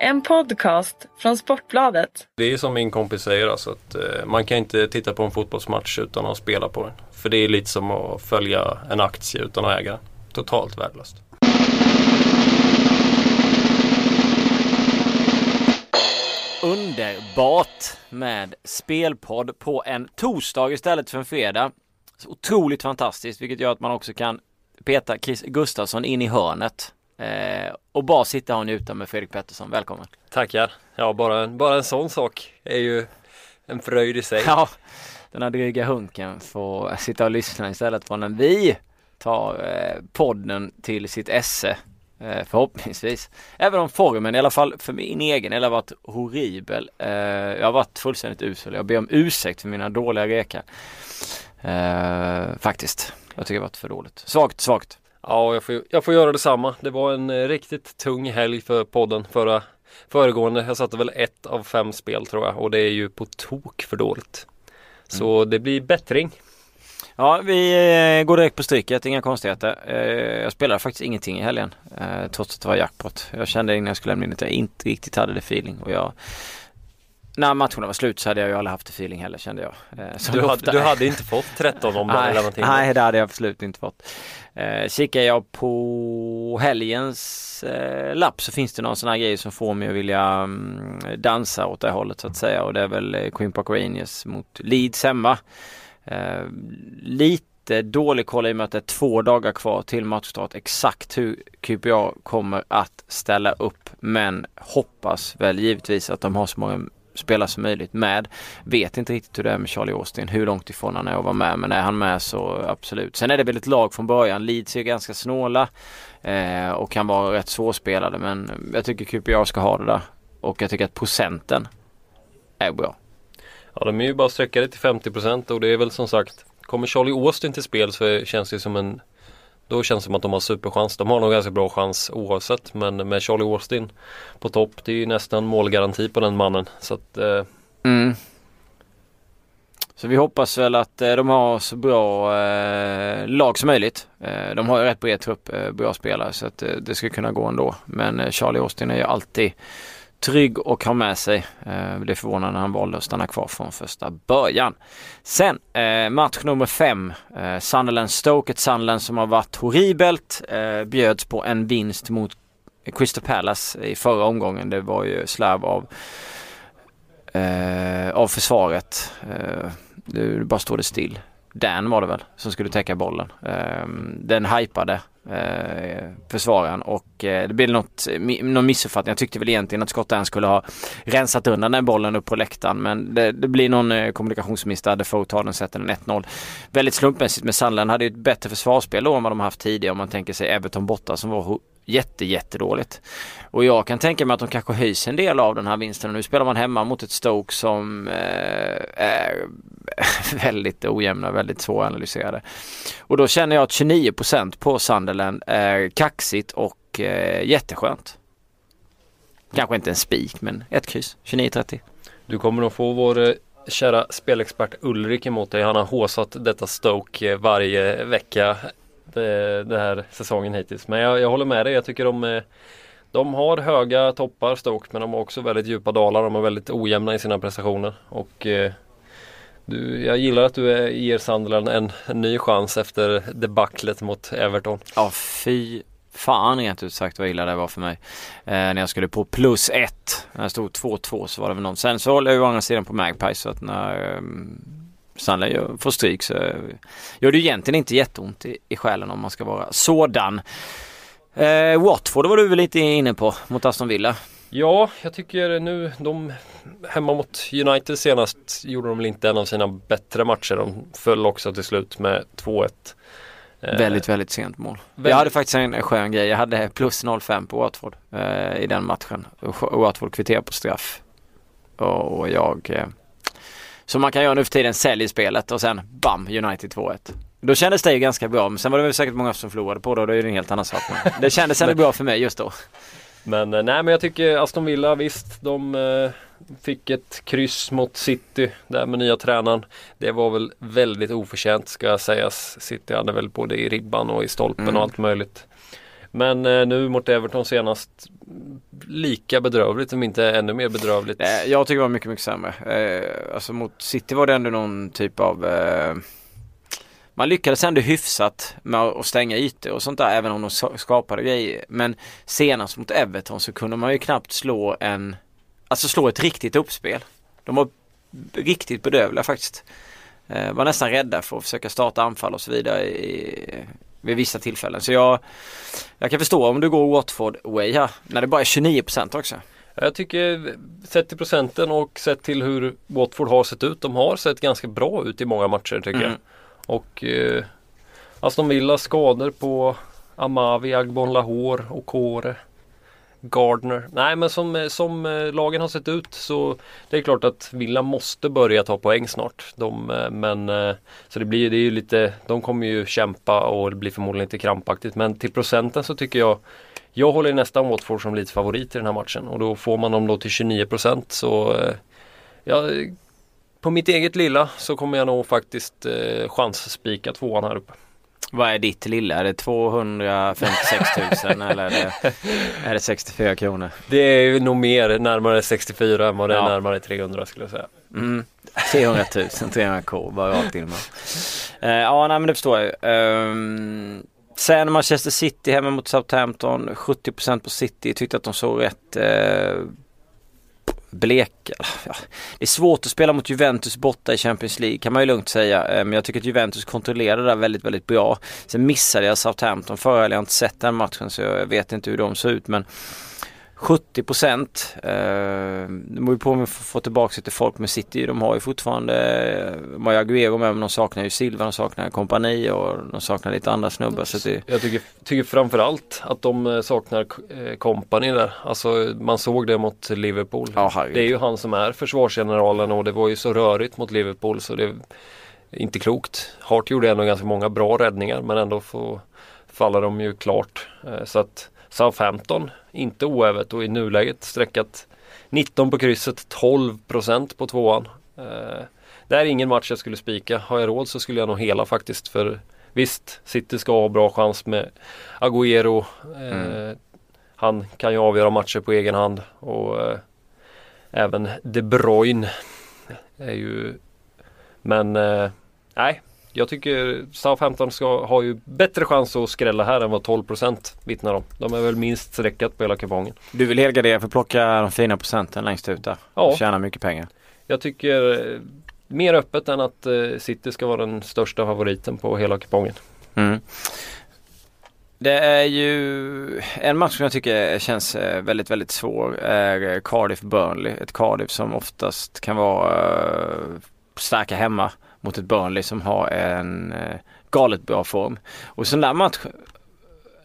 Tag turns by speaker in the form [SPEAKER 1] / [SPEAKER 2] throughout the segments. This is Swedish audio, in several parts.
[SPEAKER 1] En podcast från Sportbladet.
[SPEAKER 2] Det är som min kompis säger alltså att eh, man kan inte titta på en fotbollsmatch utan att spela på den. För det är lite som att följa en aktie utan att äga. Totalt värdelöst.
[SPEAKER 3] Underbart med spelpodd på en torsdag istället för en fredag. Så otroligt fantastiskt vilket gör att man också kan peta Chris Gustafsson in i hörnet. Eh, och bara sitta och njuta med Fredrik Pettersson. Välkommen!
[SPEAKER 2] Tackar! Ja, bara, bara en sån sak är ju en fröjd i sig.
[SPEAKER 3] Ja, den här dryga hunken får sitta och lyssna istället för när vi tar eh, podden till sitt esse. Eh, förhoppningsvis. Även om formen i alla fall för min egen eller varit horribel. Eh, jag har varit fullständigt usel. Jag ber om ursäkt för mina dåliga rekar. Eh, faktiskt. Jag tycker det har varit för dåligt. Svagt, svagt.
[SPEAKER 2] Ja, jag får, jag får göra detsamma. Det var en eh, riktigt tung helg för podden förra föregående. Jag satte väl ett av fem spel tror jag och det är ju på tok för dåligt. Så det blir bättring.
[SPEAKER 3] Ja, vi eh, går direkt på stryket, inga konstigheter. Eh, jag spelade faktiskt ingenting i helgen trots att det var jackpot. Jag kände innan jag skulle lämna in att jag inte riktigt hade det feeling och jag när matcherna var slut så hade jag ju aldrig haft feeling heller kände jag. Eh,
[SPEAKER 2] Du hade, du hade inte fått 13 om lämnat in det.
[SPEAKER 3] nej, det hade jag absolut inte fått. Eh, kikar jag på helgens eh, lapp så finns det någon sån här grej som får mig att vilja mm, dansa åt det hållet så att säga och det är väl eh, Queen Park Rangers mot Leeds hemma. Eh, lite dålig koll i och med att det är två dagar kvar till matchstart exakt hur QPA kommer att ställa upp men hoppas väl givetvis att de har så många spelare som möjligt med. Vet inte riktigt hur det är med Charlie Austin, hur långt ifrån han är att vara med. Men är han med så absolut. Sen är det väl ett lag från början. Leeds är ganska snåla eh, och kan vara rätt svårspelade. Men jag tycker QPR ska ha det där. Och jag tycker att procenten är bra.
[SPEAKER 2] Ja, de är ju bara sträckade till 50% och det är väl som sagt Kommer Charlie Austin till spel så känns det som en då känns det som att de har superchans. De har nog ganska bra chans oavsett men med Charlie Austin på topp det är ju nästan målgaranti på den mannen. Så att eh,
[SPEAKER 3] Mm. Så vi hoppas väl att eh, de har så bra eh, lag som möjligt. Eh, de har ju rätt bred trupp, eh, bra spelare så att eh, det ska kunna gå ändå. Men eh, Charlie Austin är ju alltid trygg och har med sig. Eh, det är förvånande när han valde att stanna kvar från första början. Sen eh, match nummer fem. Eh, Sunderland Stoke, ett Sunderland som har varit horribelt. Eh, bjöds på en vinst mot Crystal Palace i förra omgången. Det var ju slarv av eh, av försvaret. Eh, bara står det still. Dan var det väl som skulle täcka bollen. Ehm, den hypade eh, försvararen och eh, det blev något, någon missuppfattning. Jag tyckte väl egentligen att Scott Dan skulle ha rensat undan den bollen upp på läktaren men det, det blir någon eh, kommunikationsmiss där Defoe tar den sätter den 1-0. Väldigt slumpmässigt med Sandland hade ju ett bättre försvarsspel då än vad de haft tidigare om man tänker sig Everton borta som var jätte jättedåligt. Och jag kan tänka mig att de kanske höjs en del av den här vinsten. Nu spelar man hemma mot ett Stoke som eh, är väldigt ojämna, väldigt svåranalyserade. Och då känner jag att 29% på Sunderland är kaxigt och eh, jätteskönt. Kanske inte en spik men ett kryss, 29-30.
[SPEAKER 2] du kommer att få vår eh, kära spelexpert Ulrik emot dig. Han har håsat detta Stoke eh, varje vecka det, den här säsongen hittills. Men jag, jag håller med dig. Jag tycker de eh, de har höga toppar Stoke men de har också väldigt djupa dalar. De är väldigt ojämna i sina prestationer. Och eh, du, jag gillar att du är, ger Sunderland en, en ny chans efter debaclet mot Everton.
[SPEAKER 3] Ja fy fan rent ut sagt vad illa det var för mig. Eh, när jag skulle på plus ett. När jag stod 2-2 så var det väl någon. Sen så håller jag ju å andra sidan på MagPie. så att när ehm, eh, Sandler gör- får stryk så gör det ju egentligen inte jätteont i, i själen om man ska vara sådan. Eh, Watford var du väl lite inne på mot Aston Villa.
[SPEAKER 2] Ja, jag tycker nu de hemma mot United senast gjorde de väl inte en av sina bättre matcher. De föll också till slut med 2-1. Eh,
[SPEAKER 3] Väldigt, väldigt sent mål.
[SPEAKER 2] väldigt-
[SPEAKER 3] Jag hade faktiskt en skön grej. Jag hade plus 0-5 på Watford eh, i den matchen. Watford kvitterade på straff. Och, och jag, eh, som man kan göra nu för tiden, säljer spelet och sen bam, United 2-1. Då kändes det ju ganska bra, men sen var det väl säkert många som förlorade på det och då är det en helt annan sak. Men det kändes ändå bra för mig just då.
[SPEAKER 2] Men eh, nej men jag tycker Aston Villa visst de eh, fick ett kryss mot City där med nya tränaren. Det var väl väldigt oförtjänt ska sägas. City hade väl både i ribban och i stolpen
[SPEAKER 3] Mm.
[SPEAKER 2] och allt möjligt. Men eh, nu mot Everton senast lika bedrövligt om inte ännu mer bedrövligt.
[SPEAKER 3] Nej, Jag tycker det var mycket, mycket sämre. Eh, alltså mot City var det ändå någon typ av eh, man lyckades ändå hyfsat med att stänga ytor och sånt där även om de skapade grejer. Men senast mot Everton så kunde man ju knappt slå en, alltså slå ett riktigt uppspel. De var riktigt bedövliga faktiskt. Eh, var nästan rädda för att försöka starta anfall och så vidare i, vid vissa tillfällen. Så jag, jag kan förstå om du går Watford way här när det bara är 29% också.
[SPEAKER 2] Jag tycker sett till procenten och sett till hur Watford har sett ut. De har sett ganska bra ut i många matcher tycker
[SPEAKER 3] Mm.
[SPEAKER 2] jag. Och eh, Aston Villa skador på Amavi, Agbon Lahore och Kåre. Gardner. Nej men som, som eh, lagen har sett ut så det är klart att Villa måste börja ta poäng snart. De, eh, men eh, så det blir det är ju lite, de kommer ju kämpa och det blir förmodligen lite krampaktigt. Men till procenten så tycker jag jag håller nästan Watford som lite favorit i den här matchen och då får man dem då till 29% så ja, på mitt eget lilla så kommer jag nog faktiskt eh, chansspika tvåan här uppe.
[SPEAKER 3] Vad är ditt lilla? Är det 256 000 eller är det, är det 64 kronor?
[SPEAKER 2] Det är ju nog mer närmare 64 än vad det är
[SPEAKER 3] Ja.
[SPEAKER 2] närmare 300 skulle jag säga.
[SPEAKER 3] Mm. 300 000, 300 k bara rakt in. Eh, ja, nej men det förstår jag. Ehm, sen Manchester City hemma mot Southampton. 70% på City. Tyckte att de såg rätt eh, blek. Ja, det är svårt att spela mot Juventus borta i Champions League kan man ju lugnt säga. Eh, men jag tycker att Juventus kontrollerade det där väldigt, väldigt bra. Sen missade jag Southampton förra helgen. Jag har inte sett den matchen så jag vet inte hur de såg ut. Men 70 procent. Eh, det beror på om vi får få tillbaka lite folk med City. De har ju fortfarande ju Aguero med men de saknar ju Silva, de saknar kompani och de saknar lite andra snubbar. Så det,
[SPEAKER 2] Jag tycker, tycker framförallt att de eh, saknar eh, kompani där. Alltså man såg det mot Liverpool.
[SPEAKER 3] ja.
[SPEAKER 2] Det är ju han som är försvarsgeneralen och det var ju så rörigt mot Liverpool så det är inte klokt. Hart gjorde ändå ganska många bra räddningar men ändå får, faller de ju klart. Eh, Så att Southampton, inte oävet och i nuläget sträckat 19 på krysset, 12 procent på tvåan. Eh, Det är ingen match jag skulle spika. Har jag råd så skulle jag nog hela faktiskt för visst, City ska ha bra chans med Agüero. Eh,
[SPEAKER 3] Mm.
[SPEAKER 2] Han kan ju avgöra matcher på egen hand och eh, även De Bruyne är ju Men eh, nej, jag tycker Southampton ska ha ju bättre chans att skrälla här än vad 12% vittnar om. De är väl minst streckat på hela kupongen.
[SPEAKER 3] Du vill helgardera för att plocka de fina procenten längst ut där.
[SPEAKER 2] Ja.
[SPEAKER 3] Och tjäna mycket pengar.
[SPEAKER 2] Jag tycker eh, mer öppet än att eh, City ska vara den största favoriten på hela kupongen.
[SPEAKER 3] Mm. Det är ju en match som jag tycker känns eh, väldigt, väldigt svår är Cardiff-Burnley. Ett Cardiff som oftast kan vara starka hemma mot ett Burnley som har en eh, galet bra form. Och i sån där match,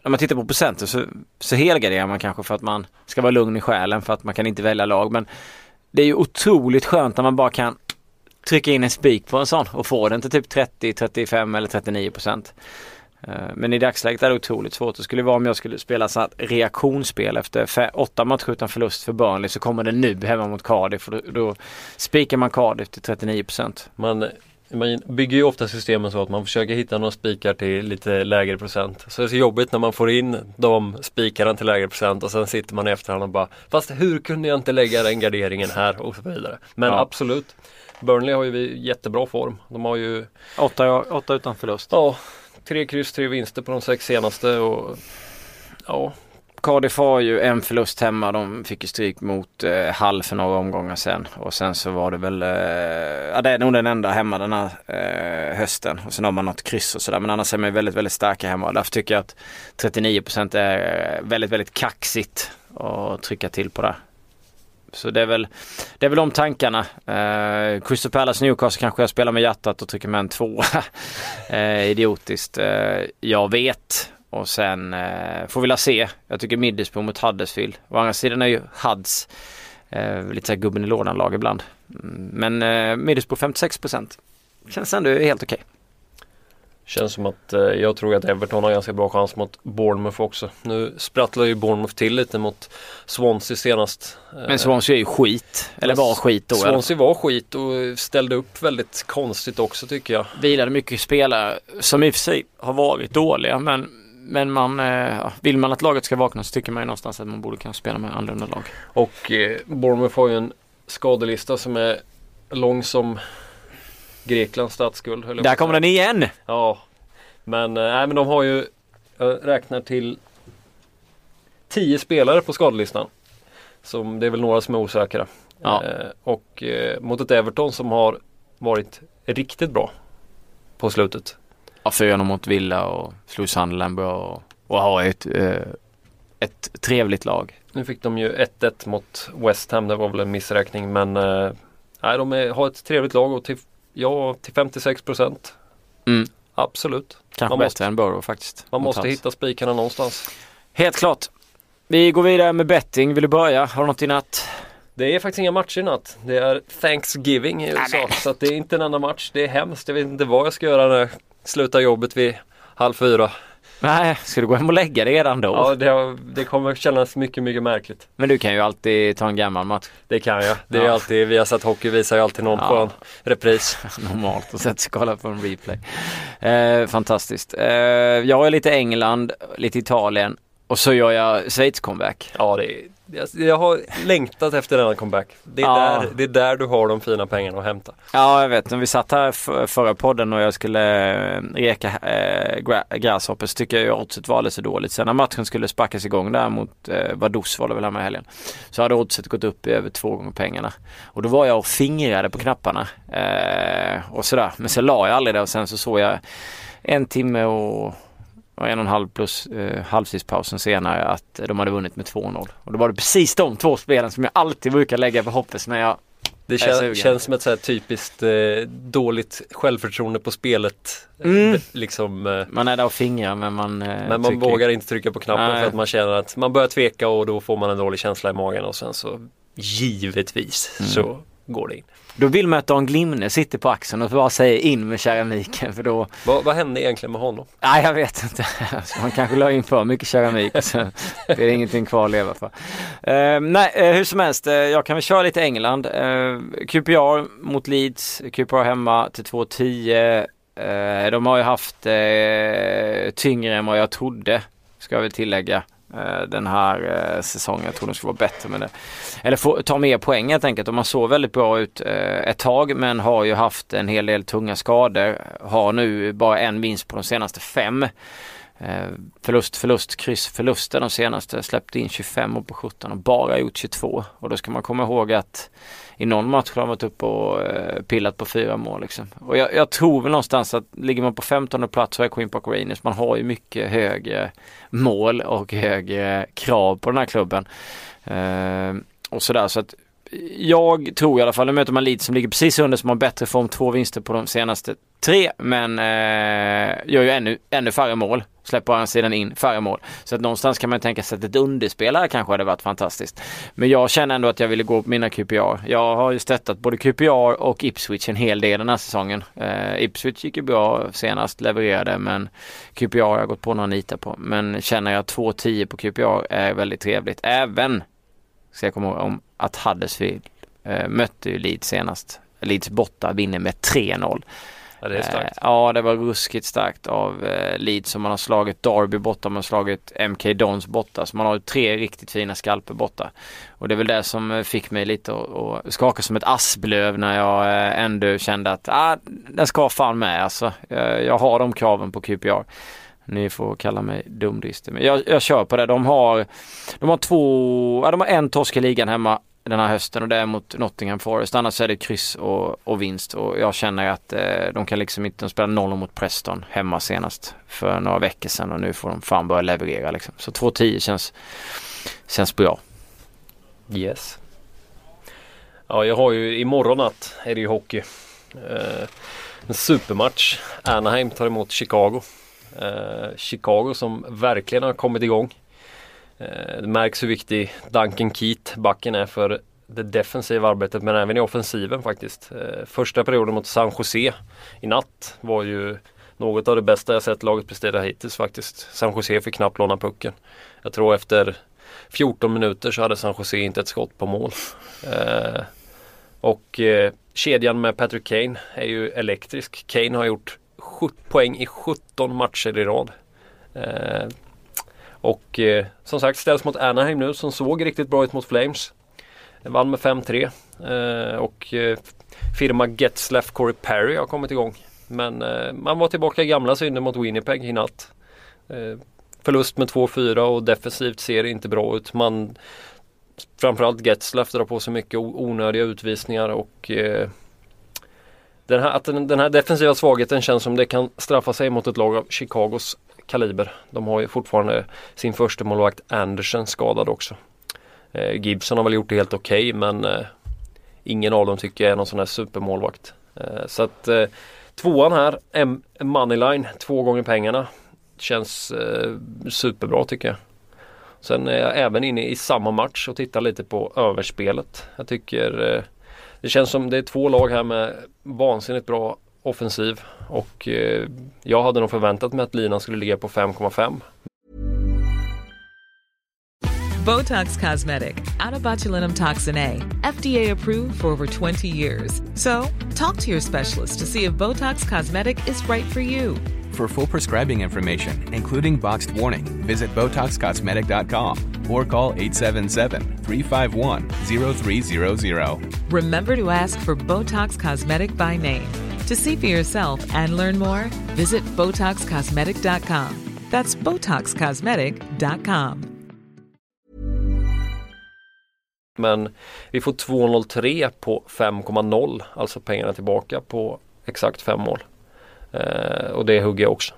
[SPEAKER 3] när man tittar på procenten så, så helgarderar man kanske för att man ska vara lugn i själen för att man kan inte välja lag. Men det är ju otroligt skönt när man bara kan trycka in en spik på en sån och få den till typ 30, 35 eller 39 procent. Eh, men i dagsläget är det otroligt svårt. Det skulle vara om jag skulle spela så att reaktionsspel efter fe- åtta matcher utan förlust för Burnley så kommer det nu hemma mot Cardiff. Då, då spikar man Cardiff till 39 procent.
[SPEAKER 2] Man, man bygger ju ofta systemen så att man försöker hitta några spikar till lite lägre procent. Så det är så jobbigt när man får in de spikarna till lägre procent och sen sitter man i efterhand och bara Fast hur kunde jag inte lägga den garderingen här och så vidare. Men
[SPEAKER 3] Ja.
[SPEAKER 2] absolut Burnley har ju jättebra form. De har ju
[SPEAKER 3] Åtta, åtta utan förlust.
[SPEAKER 2] ja, tre kryss, tre vinster på de sex senaste och ja,
[SPEAKER 3] Cardiff har ju en förlust hemma. De fick ju stryk mot eh, Hall för några omgångar sen. Och sen så var det väl, eh, ja det är nog den enda hemma den här eh, hösten. Och sen har man något kryss och sådär. Men annars är man ju väldigt, väldigt starka hemma. Därför tycker jag att 39% är eh, väldigt, väldigt kaxigt att trycka till på det. Så det är väl, det är väl de tankarna. Eh, Crystal Palace Newcastle kanske jag spelar med hjärtat och trycker med en tvåa. eh, idiotiskt. Eh, jag vet. Och sen eh, får vi la se. Jag tycker Middlesbrough mot Huddersfield. Å andra sidan är ju Huds eh, lite såhär gubben i lådan-lag ibland. Mm, men eh, Middlesbrough 56% känns ändå helt okej.
[SPEAKER 2] Känns som att eh, jag tror att Everton har ganska bra chans mot Bournemouth också. Nu sprattlar ju Bournemouth till lite mot Swansea senast. Eh,
[SPEAKER 3] Men Swansea är ju skit. Eller var skit då. eller?
[SPEAKER 2] Swansea var skit och ställde upp väldigt konstigt också tycker jag.
[SPEAKER 3] Vilade mycket spelare som i och för sig har varit dåliga men men man, eh, vill man att laget ska vakna så tycker man ju någonstans att man borde kunna spela med annorlunda lag.
[SPEAKER 2] Och eh, Bournemouth har ju en skadelista som är lång som Greklands statsskuld.
[SPEAKER 3] Där
[SPEAKER 2] på
[SPEAKER 3] kommer den igen!
[SPEAKER 2] Ja, men, eh, nej, men de har ju, jag räknar till 10 spelare på skadelistan. Som, det är väl några som är osäkra.
[SPEAKER 3] Ja.
[SPEAKER 2] Eh, och eh, mot ett Everton som har varit riktigt bra på slutet.
[SPEAKER 3] Ja, 4 mot Villa och slog Sunderland bra och, och har ett, eh, ett trevligt lag.
[SPEAKER 2] Nu fick de ju 1-1 mot West Ham, det var väl en missräkning men eh, nej, de är, har ett trevligt lag och till, ja, till 56 procent.
[SPEAKER 3] Mm.
[SPEAKER 2] Absolut.
[SPEAKER 3] Kanske
[SPEAKER 2] Man
[SPEAKER 3] bättre
[SPEAKER 2] måste-
[SPEAKER 3] än Borough faktiskt.
[SPEAKER 2] Man måste hitta spikarna någonstans.
[SPEAKER 3] Helt klart. Vi går vidare med betting. Vill du börja? Har du något i natt?
[SPEAKER 2] Det är faktiskt inga matcher i natt. Det är Thanksgiving i USA. Så att det är inte en enda match. Det är hemskt. Jag vet inte vad jag ska göra när slutar jobbet vid halv fyra.
[SPEAKER 3] Nej, ska du gå hem och lägga dig redan då?
[SPEAKER 2] Ja, det, det kommer kännas mycket, mycket märkligt.
[SPEAKER 3] Men du kan ju alltid ta en gammal match.
[SPEAKER 2] Det kan jag. Det är
[SPEAKER 3] Ja.
[SPEAKER 2] alltid, vi har sett hockey visar ju alltid någon
[SPEAKER 3] Ja.
[SPEAKER 2] skön repris.
[SPEAKER 3] Normalt och sätta sig och kolla på en replay. Eh, fantastiskt. Eh, jag är lite England, lite Italien och så gör jag Schweiz comeback.
[SPEAKER 2] Ja, det är, jag, jag har längtat efter denna comeback. Det är,
[SPEAKER 3] Ja.
[SPEAKER 2] där, det är där du har de fina pengarna att hämta.
[SPEAKER 3] Ja, jag vet. När vi satt här f- förra podden och jag skulle eh, reka eh, gra- Grasshopper så tycker jag oddset var alldeles för dåligt. Sen när matchen skulle sparkas igång där mot eh, Vaduz var det väl här med helgen. Så hade oddset gått upp i över två gånger pengarna. Och då var jag och fingrade på knapparna. Eh, och sådär. Men så la jag aldrig det och sen så såg jag en timme och och en och en halv plus eh, halvtidspausen senare att de hade vunnit med 2-0. Och då var det precis de två spelen som jag alltid brukar lägga på hoppes när jag
[SPEAKER 2] Det kän, känns som ett så typiskt eh, dåligt självförtroende på spelet.
[SPEAKER 3] Mm.
[SPEAKER 2] Eh, Liksom, eh,
[SPEAKER 3] Man är där och fingrar men man... eh,
[SPEAKER 2] men man vågar inte trycka på knappen
[SPEAKER 3] Nej.
[SPEAKER 2] för att man känner att man börjar tveka och då får man en dålig känsla i magen och sen så givetvis
[SPEAKER 3] Mm.
[SPEAKER 2] så går det in.
[SPEAKER 3] Då vill man att Dan Glimne sitter på axeln och bara säger in med keramiken för då...
[SPEAKER 2] Vad, vad hände egentligen med honom?
[SPEAKER 3] Nej jag vet inte. Man kanske la in för mycket keramik och sen blir det ingenting kvar att leva för. Eh, nej eh, hur som helst, eh, jag kan väl köra lite England. Uh, QPR mot Leeds, QPR hemma till 2-10. Eh, de har ju haft uh, tyngre än vad jag trodde, ska jag väl tillägga. Eh, den här eh, säsongen. Jag tror de skulle vara bättre med det. Eller få, ta mer poäng helt enkelt. De har såg väldigt bra ut eh, ett tag men har ju haft en hel del tunga skador. Har nu bara en vinst på de senaste fem. Eh, förlust, förlust, kryss, förluster de senaste. Släppte in 25 och på 17 och bara gjort 22. Och då ska man komma ihåg att i någon match har de varit uppe och eh, pillat på fyra mål liksom. Och jag, jag tror väl någonstans att ligger man på 15 plats så är Queen Park Rangers. Man har ju mycket högre mål och högre krav på den här klubben. Eh, och sådär så att jag tror i alla fall, nu möter man Leeds som ligger precis under som har bättre form, två vinster på de senaste tre men eh, gör ju ännu, ännu färre mål. Släpper han sidan in färre mål. Så att någonstans kan man tänka sig att ett underspel här kanske hade varit fantastiskt. Men jag känner ändå att jag ville gå på mina QPR. Jag har ju stöttat både QPR och Ipswich en hel del den här säsongen. Eh, Ipswich gick ju bra senast, levererade men QPR har jag gått på några nitar på. Men känner jag 2-10 på QPR är väldigt trevligt. Även, ska jag komma ihåg, om att Huddersfield eh, mötte ju Leeds senast. Leeds borta vinner med 3-0.
[SPEAKER 2] Ja, det är starkt.
[SPEAKER 3] Eh, ja, det var ruskigt starkt av eh, Leeds som man har slagit Derby borta, man har slagit MK Dons borta. Så man har tre riktigt fina skalper borta. Och det är väl det som eh, fick mig lite att skaka som ett asplöv när jag eh, ändå kände att ah, den ska fan med alltså. Jag, jag har de kraven på QPR. Ni får kalla mig dumdristig. Men jag, jag kör på det. De har, de har två, ja, de har en torsk i ligan hemma den här hösten och det är mot Nottingham Forest. Annars är det kryss och, och vinst och jag känner att eh, de kan liksom inte, de spelade noll mot Preston hemma senast för några veckor sedan och nu får de fan börja leverera liksom. Så 2-10 känns, känns bra.
[SPEAKER 2] Yes. Ja, jag har ju imorgon natt är det ju hockey. Eh, en supermatch. Anaheim tar emot Chicago. Eh, Chicago som verkligen har kommit igång. Eh, det märks hur viktig Duncan Keat, backen, är för det defensiva arbetet men även i offensiven faktiskt. Eh, första perioden mot San Jose i natt var ju något av det bästa jag sett laget prestera hittills faktiskt. San Jose fick knappt låna pucken. Jag tror efter 14 minuter så hade San Jose inte ett skott på mål. Eh, och eh, kedjan med Patrick Kane är ju elektrisk. Kane har gjort 7 poäng i 17 matcher i rad. Eh, och eh, som sagt ställs mot Anaheim nu som såg riktigt bra ut mot Flames. Vann med 5-3 eh, och eh, firma Getzlaff Corey Perry har kommit igång. Men eh, man var tillbaka i gamla synder mot Winnipeg i natt. Eh, förlust med 2-4 och defensivt ser det inte bra ut. Man Framförallt Getzlaff drar på sig mycket onödiga utvisningar och eh, den, här, att den, den, här defensiva svagheten känns som det kan straffa sig mot ett lag av Chicagos kaliber. De har ju fortfarande sin första målvakt Anderson skadad också. Eh, Gibson har väl gjort det helt okej okay, men eh, ingen av dem tycker jag är någon sån här supermålvakt. Eh, så att eh, tvåan här, M Moneyline, två gånger pengarna. Känns eh, superbra tycker jag. Sen är jag även inne i samma match och tittar lite på överspelet. Jag tycker eh, det känns som det är två lag här med vansinnigt bra offensiv och eh, jag hade nog förväntat mig att linan skulle ligga på 5,5.
[SPEAKER 4] Botox Cosmetic, out toxin A, FDA approved for over 20 years. So, talk to your specialist to see if Botox Cosmetic is right for you.
[SPEAKER 5] For full prescribing information, including boxed warning, visit BotoxCosmetic.com or call 877-351-0300.
[SPEAKER 4] Remember to ask for Botox Cosmetic by name. To see for yourself and learn more, visit BotoxCosmetic.com. That's BotoxCosmetic.com.
[SPEAKER 2] Men vi får 2,03 på 5,0, alltså pengarna tillbaka på exakt fem mål. Eh, och det hugger jag också.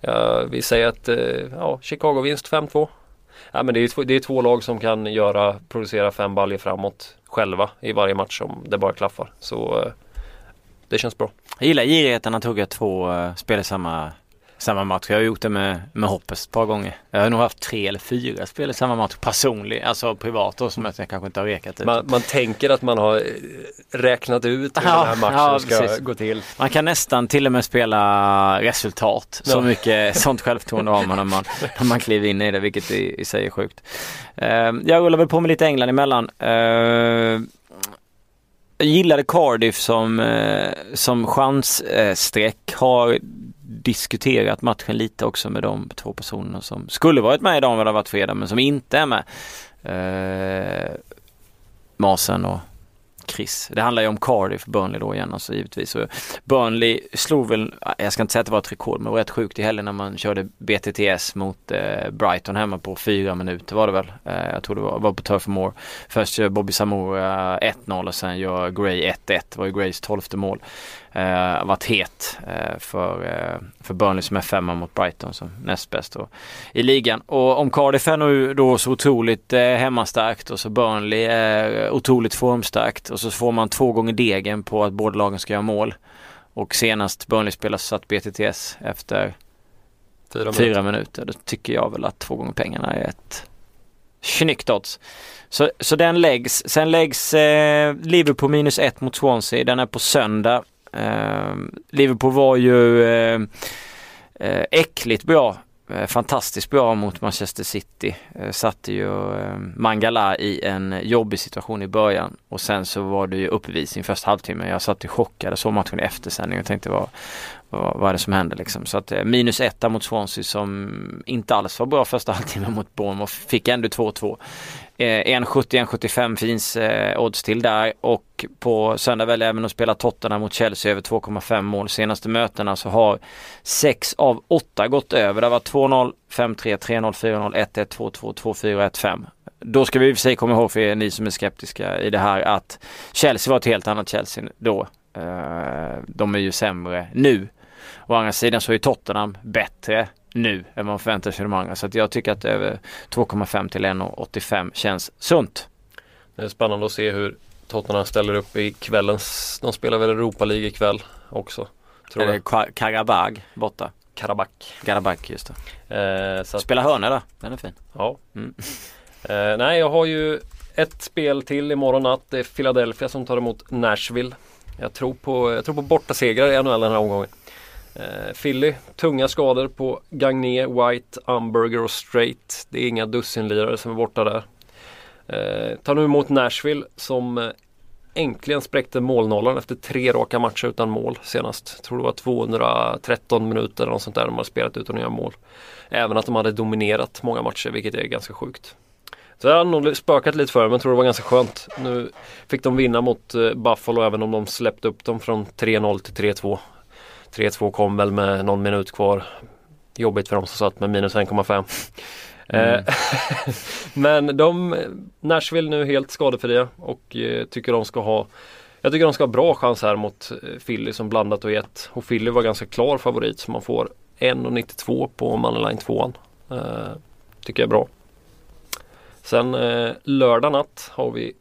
[SPEAKER 2] Ja, vi säger att eh, ja, Chicago vinst 5-2. Ja, men det, är, två, det är två lag som kan göra, producera fem baljer framåt själva i varje match om det bara klaffar. Så eh, det känns bra.
[SPEAKER 3] Jag gillar girigheten att hugga två uh, spel i samma samma match. Jag har gjort det med, med Hoppes ett par gånger. Jag har nog haft tre eller fyra spel i samma match personligen, alltså privat då som jag kanske inte har rekat ut.
[SPEAKER 2] Man, man tänker att man har eh, räknat ut hur ja, den här matchen ja, ska precis. gå till.
[SPEAKER 3] Man kan nästan till och med spela resultat. Så ja. mycket sånt självförtroende har man när, man när man kliver in i det, vilket i, i sig är sjukt. Uh, jag rullar väl på med lite England emellan. Uh, jag gillade Cardiff som, eh, som chansstreck. har diskuterat matchen lite också med de två personerna som skulle varit med idag om det hade varit fredag men som inte är med. Eh, Masen och Chris. Det handlar ju om Cardiff, Burnley då igen alltså givetvis. Och Burnley slog väl, jag ska inte säga att det var ett rekord, men det var rätt sjukt i helgen när man körde BTTS mot eh, Brighton hemma på fyra minuter var det väl. Eh, jag tror det var, var på Turf Moor. Först gör Bobby Samora 1-0 och sen gör Gray 1-1. Det var ju Grays tolfte mål eh, varit het eh, för, eh, för Burnley som är femma mot Brighton som näst bäst i ligan. Och om Cardiff är nu då så otroligt eh, hemmastarkt och så Burnley är otroligt formstarkt och så får man två gånger degen på att båda lagen ska göra mål. Och senast Burnley spelade satt BTTS efter fyra minuter. fyra minuter. Då tycker jag väl att två gånger pengarna är ett snyggt odds. Så, så den läggs. Sen läggs eh, Liverpool minus ett mot Swansea. Den är på söndag. Eh, Liverpool var ju eh, eh, äckligt bra. Eh, fantastiskt bra mot Manchester City. Eh, satte ju eh, Mangala i en jobbig situation i början och sen så var det ju uppvisning första halvtimmen. Jag satt ju chockad och såg matchen i eftersändning och tänkte vad, vad, vad är det som händer liksom. Så att eh, minus etta mot Swansea som inte alls var bra första halvtimmen mot Bournemouth. Fick ändå 2-2. 1,70-1,75 eh, finns eh, odds till där och på söndag väljer jag även att spela Tottenham mot Chelsea över 2,5 mål. Senaste mötena så har 6 av 8 gått över. Det var 2-0, 5-3, 3-0, 4-0, 1-1, 2-2, 2-4, 1-5. Då ska vi i och för sig komma ihåg för er, ni som är skeptiska i det här att Chelsea var ett helt annat Chelsea då. Eh, de är ju sämre nu. Å andra sidan så är Tottenham bättre nu än vad man förväntar sig de andra. Så jag tycker att över 2,5 till 1,85 känns sunt.
[SPEAKER 2] Det är spännande att se hur Tottenham ställer upp i kvällens, de spelar väl Europa League ikväll också.
[SPEAKER 3] Tror det Karabag borta?
[SPEAKER 2] Karabak.
[SPEAKER 3] Karabak, just det. Eh, att... Spela hörna då, den är fin.
[SPEAKER 2] Ja. Mm. Eh, nej, jag har ju ett spel till imorgon natt. Det är Philadelphia som tar emot Nashville. Jag tror på, jag tror på bortasegrar i NHL den här omgången. Eh, Philly, tunga skador på Gagné, White, Umberger och Straight. Det är inga dussinlirare som är borta där. Eh, tar nu emot Nashville som eh, äntligen spräckte målnollan efter tre raka matcher utan mål senast. Jag tror det var 213 minuter eller något sånt där de har spelat utan att göra mål. Även att de hade dominerat många matcher vilket är ganska sjukt. Så det har nog spökat lite för dem, men jag tror det var ganska skönt. Nu fick de vinna mot eh, Buffalo även om de släppte upp dem från 3-0 till 3-2. 3-2 kom väl med någon minut kvar. Jobbigt för dem som satt med minus 1,5. Mm. Eh, men de, Nashville nu helt skadefria och eh, tycker de ska ha jag tycker de ska ha bra chans här mot Philly som blandat och gett. Och Philly var ganska klar favorit så man får 1,92 på Moneyline 2 eh, Tycker jag är bra. Sen eh, lördag natt har vi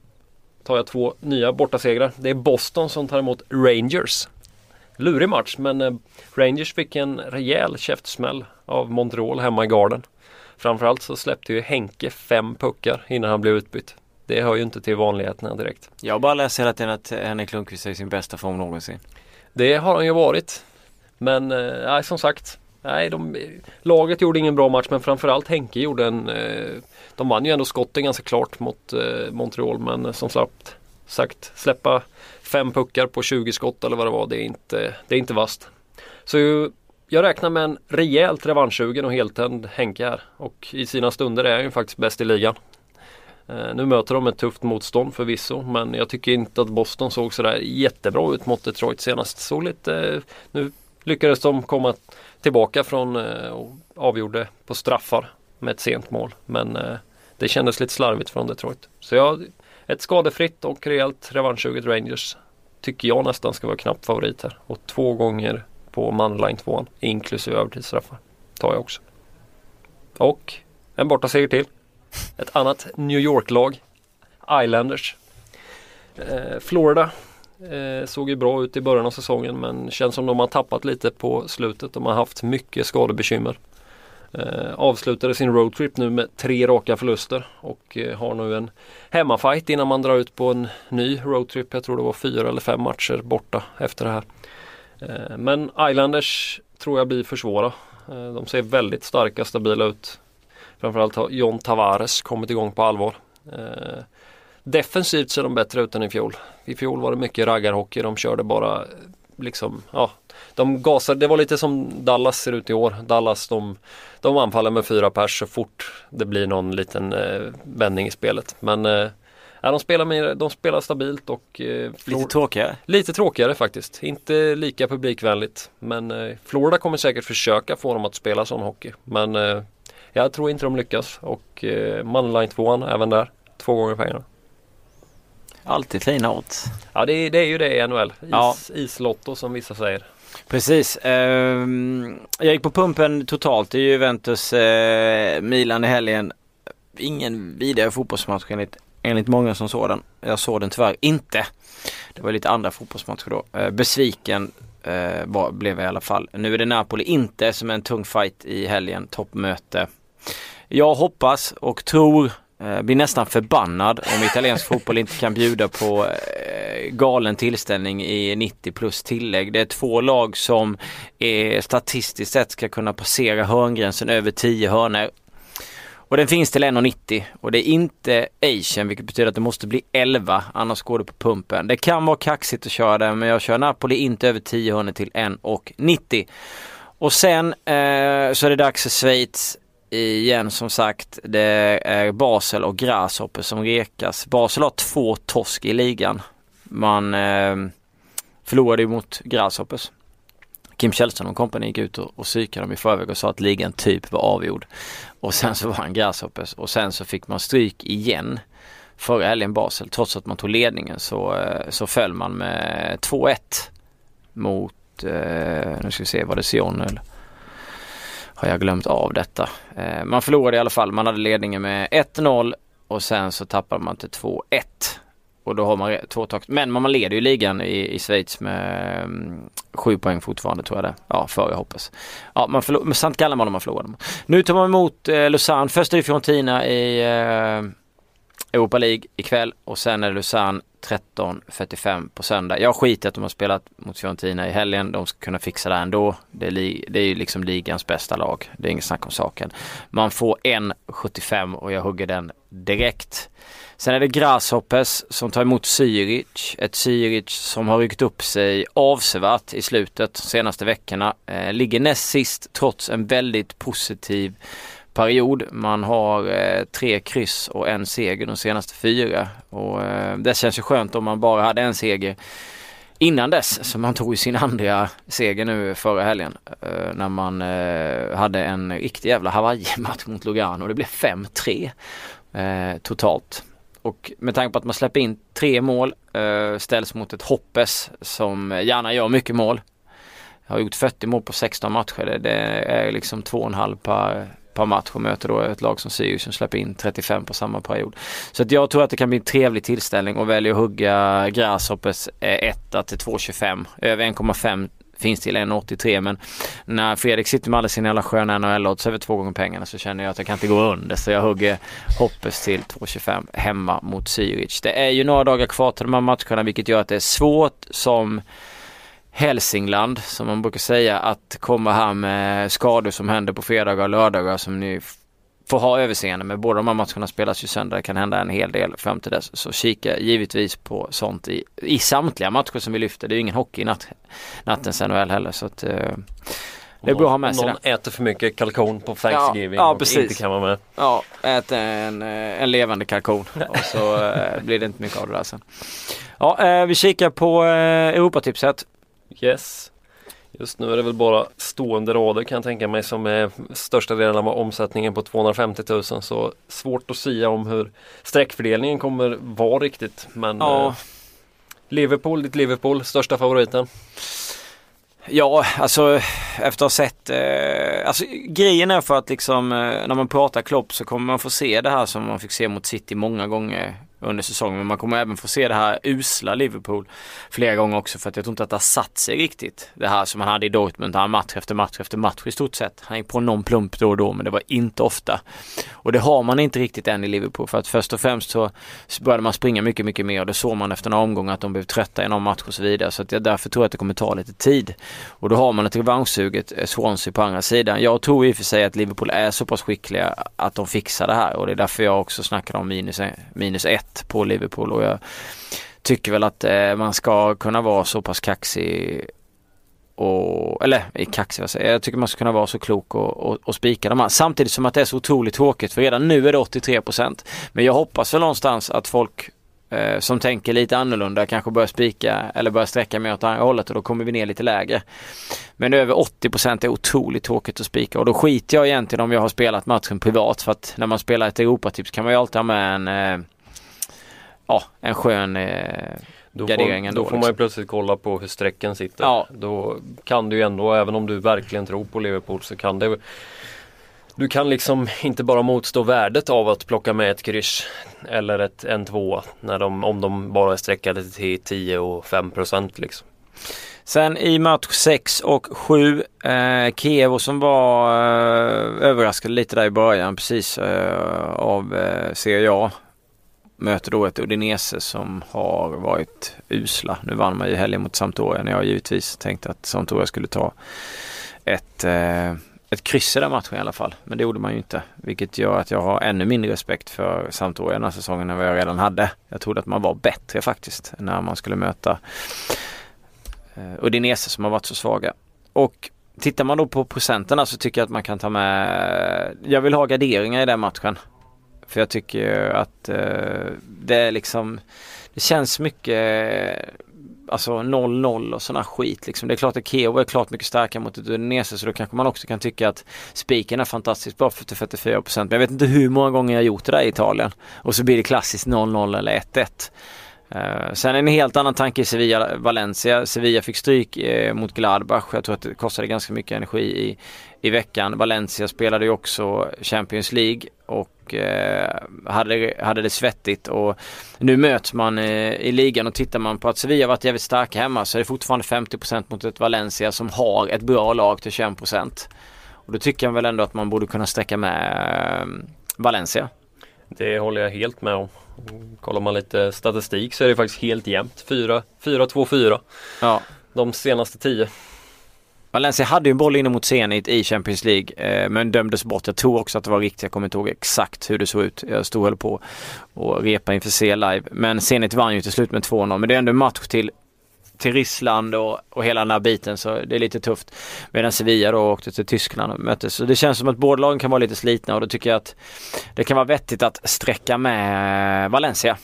[SPEAKER 2] tar jag två nya bortasegrar. Det är Boston som tar emot Rangers. Lurig match men eh, Rangers fick en rejäl käftsmäll av Montreal hemma i garden. Framförallt så släppte ju Henke fem puckar innan han blev utbytt. Det hör ju inte till vanligheterna direkt.
[SPEAKER 3] Jag bara läser hela tiden att Henrik Lundqvist är i sin bästa form någonsin.
[SPEAKER 2] Det har han ju varit. Men eh, som sagt Nej, de, laget gjorde ingen bra match men framförallt Henke gjorde en eh, De vann ju ändå skotten ganska klart mot eh, Montreal men eh, som sagt, sagt släppa fem puckar på 20 skott eller vad det var det är inte, det är inte vast. Så jag räknar med en rejält revanschsugen och heltänd Henke här och i sina stunder är han ju faktiskt bäst i ligan. Eh, nu möter de ett tufft motstånd förvisso men jag tycker inte att Boston såg sådär jättebra ut mot Detroit senast. Såg lite, eh, nu lyckades de komma tillbaka från eh, och avgjorde på straffar med ett sent mål. Men det kändes lite slarvigt från Detroit. Så jag, ett skadefritt och rejält revanschsuget Rangers tycker jag nästan ska vara knapp favorit här. Och två gånger på manline 2 inklusive övertidsstraffar tar jag också. Och en bortaseger till. Ett annat New York-lag. Islanders. Eh, Florida Eh, såg ju bra ut i början av säsongen men känns som de har tappat lite på slutet. De har haft mycket skadebekymmer. Eh, avslutade sin roadtrip nu med tre raka förluster och eh, har nu en hemmafight innan man drar ut på en ny roadtrip. Jag tror det var fyra eller fem matcher borta efter det här. Eh, men Islanders tror jag blir för svåra. Eh, de ser väldigt starka, stabila ut. Framförallt har John Tavares kommit igång på allvar. Eh, Defensivt ser de bättre ut än i fjol. I fjol var det mycket raggarhockey. De körde bara liksom, ja. De gasade, det var lite som Dallas ser ut i år. Dallas de, de anfaller med fyra pers så fort det blir någon liten eh, vändning i spelet. Men eh, de, spelar med, de spelar stabilt och
[SPEAKER 3] eh, Lite tråkigare?
[SPEAKER 2] Lite tråkigare faktiskt. Inte lika publikvänligt. Men eh, Florida kommer säkert försöka få dem att spela sån hockey. Men eh, jag tror inte de lyckas. Och eh, Manline 2 även där. Två gånger pengarna.
[SPEAKER 3] Alltid fina odds.
[SPEAKER 2] Ja det är, det är ju det i NHL. Is, ja. Islotto som vissa säger.
[SPEAKER 3] Precis. Eh, jag gick på pumpen totalt i Juventus eh, Milan i helgen. Ingen vidare fotbollsmatch enligt, enligt många som såg den. Jag såg den tyvärr inte. Det var lite andra fotbollsmatcher då. Eh, besviken eh, var, blev jag i alla fall. Nu är det Napoli inte som är en tung fight i helgen. Toppmöte. Jag hoppas och tror Eh, Eh, blir nästan förbannad om italiensk fotboll inte kan bjuda på eh, galen tillställning i 90 plus tillägg. Det är två lag som är statistiskt sett ska kunna passera hörngränsen över 10 hörnor. Och den finns till 1,90 och det är inte Asian vilket betyder att det måste bli 11 annars går det på pumpen. Det kan vara kaxigt att köra den men jag kör Napoli inte över 10 hörnor till 1,90. Och sen eh, så är det dags för Schweiz igen som sagt. Det är Basel och Grasshopper som rekas. Basel har två torsk i ligan. Man eh, förlorade ju mot Grasshoppers. Kim Källström och kompani gick ut och, och psykade dem i förväg och sa att ligan typ var avgjord. Och sen så var han Grasshoppers och sen så fick man stryk igen förra helgen Basel. Trots att man tog ledningen så, eh, så föll man med 2-1 mot, eh, nu ska vi se, var det Sion eller? Har jag glömt av detta. Eh, man förlorade i alla fall. Man hade ledningen med 1-0 och sen så tappade man till 2-1. Och då har man två takt. Men man leder ju ligan i, i Schweiz med um, sju poäng fortfarande tror jag det. Ja, före hoppas. Ja, man förlor, men Sant kallar man om man förlorade. Nu tar man emot eh, Lausanne. Först är det Fiorentina i eh, Europa League ikväll och sen är det Lausanne 13.45 på söndag. Jag skiter att de har spelat mot Fiorentina i helgen. De ska kunna fixa det ändå. Det är, li- det är ju liksom ligans bästa lag. Det är inget snack om saken. Man får 1.75 och jag hugger den direkt. Sen är det Grasshoppers som tar emot Zürich. Ett Zürich som har ryckt upp sig avsevärt i slutet de senaste veckorna. Eh, ligger näst sist trots en väldigt positiv period. Man har eh, tre kryss och en seger de senaste fyra. Och eh, det känns ju skönt om man bara hade en seger innan dess. Så man tog ju sin andra seger nu förra helgen. Eh, när man eh, hade en riktig jävla Hawaii-match mot Lugano. Det blev 5-3 eh, totalt. Och med tanke på att man släpper in tre mål eh, ställs mot ett Hoppes som gärna gör mycket mål. Har gjort 40 mål på 16 matcher. Det, det är liksom 2,5 per, par matcher och möter då ett lag som Sirius som släpper in 35 på samma period. Så att jag tror att det kan bli en trevlig tillställning och väljer att hugga Grasshoppers eh, 1 till 2,25. Över 1,5 finns till 1,83 men när Fredrik sitter med alla sina jävla sköna NHL-odds över två gånger pengarna så känner jag att jag kan inte gå under så jag hugger Hoppes till 2,25 hemma mot Zürich. Det är ju några dagar kvar till de här matcherna vilket gör att det är svårt som Hälsingland som man brukar säga att komma här med skador som händer på fredagar och lördagar som ni får ha överseende med. Båda de här matcherna spelas ju söndag. Det kan hända en hel del fram till dess. Så kika givetvis på sånt i, i samtliga matcher som vi lyfter. Det är ju ingen hockey i natt, nattens NHL heller. Så att, eh, det är bra att ha med sig
[SPEAKER 2] Någon
[SPEAKER 3] det.
[SPEAKER 2] äter för mycket kalkon på Thanksgiving
[SPEAKER 3] Ja, ja,
[SPEAKER 2] och
[SPEAKER 3] precis.
[SPEAKER 2] inte kan vara med.
[SPEAKER 3] Ja, ät en, eh, en levande kalkon och så eh, blir det inte mycket av det där sen. Ja, eh, vi kikar på eh, Europatipset.
[SPEAKER 2] Yes. Just nu är det väl bara stående rader kan jag tänka mig som är största delen av omsättningen på 250 000 så svårt att säga om hur streckfördelningen kommer vara riktigt men
[SPEAKER 3] Ja.
[SPEAKER 2] eh, Liverpool, ditt Liverpool, största favoriten?
[SPEAKER 3] Ja, alltså efter att ha sett, eh, alltså grejen är för att liksom eh, när man pratar Klopp så kommer man få se det här som man fick se mot City många gånger under säsongen. Men man kommer även få se det här usla Liverpool flera gånger också för att jag tror inte att det har satt sig riktigt. Det här som han hade i Dortmund, han match efter match efter match i stort sett. Han gick på någon plump då och då men det var inte ofta. Och det har man inte riktigt än i Liverpool för att först och främst så började man springa mycket, mycket mer och det såg man efter några omgångar att de blev trötta i någon match och så vidare. Så att jag därför tror jag att det kommer ta lite tid. Och då har man ett revanschsuget eh, Swansea på andra sidan. Jag tror i och för sig att Liverpool är så pass skickliga att de fixar det här och det är därför jag också snackar om minus, minus ett på Liverpool och jag tycker väl att eh, man ska kunna vara så pass kaxig och, eller eh, kaxig vad säger jag, jag tycker man ska kunna vara så klok och, och, och spika de här. Samtidigt som att det är så otroligt tråkigt för redan nu är det 83% Men jag hoppas väl någonstans att folk eh, som tänker lite annorlunda kanske börjar spika eller börjar sträcka mer åt andra hållet och då kommer vi ner lite lägre. Men över 80% är otroligt tråkigt att spika och då skiter jag egentligen om jag har spelat matchen privat för att när man spelar ett Europatips kan man ju alltid ha med en eh, ja, en skön eh,
[SPEAKER 2] Då
[SPEAKER 3] gardering
[SPEAKER 2] får,
[SPEAKER 3] ändå,
[SPEAKER 2] då får man
[SPEAKER 3] liksom.
[SPEAKER 2] ju plötsligt kolla på hur strecken sitter.
[SPEAKER 3] Ja.
[SPEAKER 2] Då kan du ju ändå, även om du verkligen tror på Liverpool så kan det Du kan liksom inte bara motstå värdet av att plocka med ett kryss eller ett, en tvåa när de, om de bara är streckade till 10 och 5 procent liksom.
[SPEAKER 3] Sen i match 6 och 7, eh, Kiev som var eh, överraskade lite där i början precis eh, av eh, Serie A. Möter då ett Udinese som har varit usla. Nu vann man ju helgen mot Sampdoria när jag givetvis tänkte att Sampdoria skulle ta ett, eh, ett kryss i den matchen i alla fall. Men det gjorde man ju inte. Vilket gör att jag har ännu mindre respekt för Sampdoria den här säsongen än vad jag redan hade. Jag trodde att man var bättre faktiskt när man skulle möta eh, Udinese som har varit så svaga. Och tittar man då på procenterna så tycker jag att man kan ta med, jag vill ha garderingar i den matchen. För jag tycker att eh, det är liksom, det känns mycket, alltså 0-0 och sådana skit liksom. Det är klart att Keo är klart mycket starkare mot ett Udinese så då kanske man också kan tycka att spiken är fantastiskt bra för till 44 procent. men jag vet inte hur många gånger jag har gjort det där i Italien. Och så blir det klassiskt 0-0 eller 1-1. Uh, sen en helt annan tanke i Sevilla-Valencia. Sevilla fick stryk uh, mot Gladbach. Jag tror att det kostade ganska mycket energi i, i veckan. Valencia spelade ju också Champions League och uh, hade, hade det svettigt. Och nu möts man i ligan och tittar man på att Sevilla varit jävligt starka hemma så är det fortfarande 50% mot ett Valencia som har ett bra lag till 21%. Och då tycker jag väl ändå att man borde kunna sträcka med Valencia.
[SPEAKER 2] Det håller jag helt med om. Kollar man lite statistik så är det faktiskt helt jämnt. 4-2-4
[SPEAKER 3] Ja.
[SPEAKER 2] de senaste tio.
[SPEAKER 3] Valencia hade ju en boll inne mot Zenit i Champions League eh, men dömdes bort. Jag tror också att det var riktigt. Jag kommer inte ihåg exakt hur det såg ut. Jag stod och höll på och repa inför C live. Men Zenit vann ju till slut med 2-0. Men det är ändå en match till till Ryssland och, och hela den här biten så det är lite tufft. Medan Sevilla då åkte till Tyskland och möttes. Så det känns som att båda lagen kan vara lite slitna och då tycker jag att det kan vara vettigt att sträcka med Valencia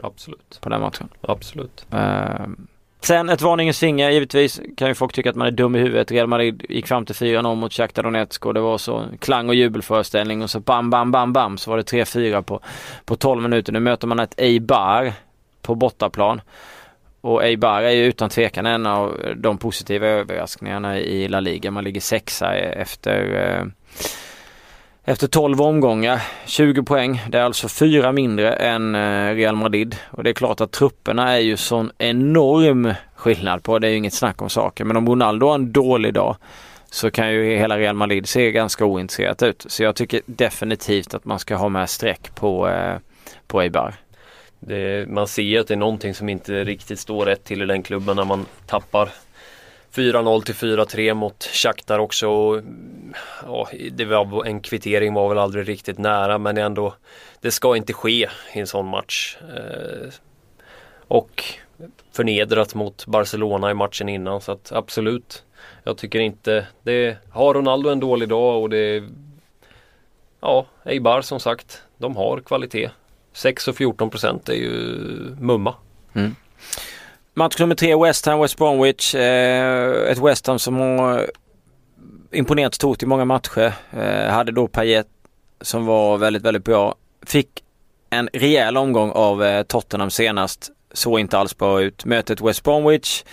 [SPEAKER 2] Absolut.
[SPEAKER 3] på den matchen.
[SPEAKER 2] Absolut.
[SPEAKER 3] Uh, sen ett varningens finger givetvis kan ju folk tycka att man är dum i huvudet. Real Madrid gick fram till 4-0 mot Shakhtar Donetsk och det var så klang och jubelföreställning och så bam bam bam bam så var det 3-4 på, på 12 minuter. Nu möter man ett Eibar på bortaplan. Och Eibar är ju utan tvekan en av de positiva överraskningarna i La Liga. Man ligger sexa e- efter eh, efter 12 omgångar, 20 poäng. Det är alltså fyra mindre än eh, Real Madrid. Och det är klart att trupperna är ju sån enorm skillnad på. Det är ju inget snack om saker. Men om Ronaldo har en dålig dag så kan ju hela Real Madrid se ganska ointresserat ut. Så jag tycker definitivt att man ska ha med streck på, eh, på Eibar.
[SPEAKER 2] Det, man ser att det är någonting som inte riktigt står rätt till i den klubben när man tappar 4-0 till 4-3 mot Shakhtar också. Och, ja, det var, en kvittering var väl aldrig riktigt nära men ändå Det ska inte ske i en sån match. Eh, och förnedrat mot Barcelona i matchen innan så att absolut Jag tycker inte det Har Ronaldo en dålig dag och det Ja, Eibar som sagt De har kvalitet 6 och 14 procent är ju mumma.
[SPEAKER 3] Mm. Match nummer tre, West Ham, West Bromwich. Eh, ett West Ham som har imponerat stort i många matcher. Eh, hade då Payet som var väldigt, väldigt bra. Fick en rejäl omgång av eh, Tottenham senast. Såg inte alls bra ut. Mötet West Bromwich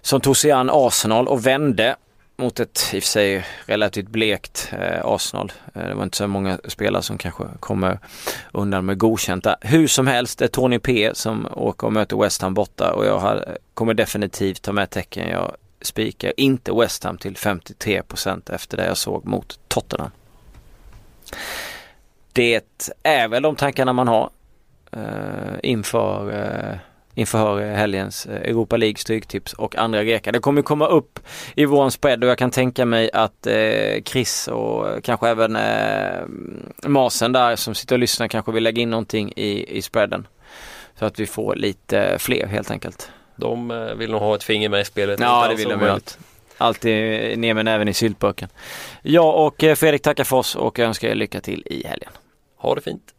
[SPEAKER 3] som tog sig an Arsenal och vände mot ett i och för sig relativt blekt eh, Arsenal. Eh, det var inte så många spelare som kanske kommer undan med godkända. Hur som helst, det är Tony P som åker och möter West Ham borta och jag har, kommer definitivt ta med tecken. Jag spikar inte West Ham till 53% efter det jag såg mot Tottenham. Det är väl de tankarna man har eh, inför eh, inför helgens eh, Europa League stryktips och andra rekar. Det kommer komma upp i vår spread och jag kan tänka mig att eh, Chris och kanske även eh, Masen där som sitter och lyssnar kanske vill lägga in någonting i, i spreaden. Så att vi får lite fler helt enkelt.
[SPEAKER 2] De eh, vill nog ha ett finger med i spelet.
[SPEAKER 3] Ja det vill de ju. Alltid ner med näven i syltburken. Jag och Fredrik tackar för oss och önskar er lycka till i helgen.
[SPEAKER 2] Ha det fint.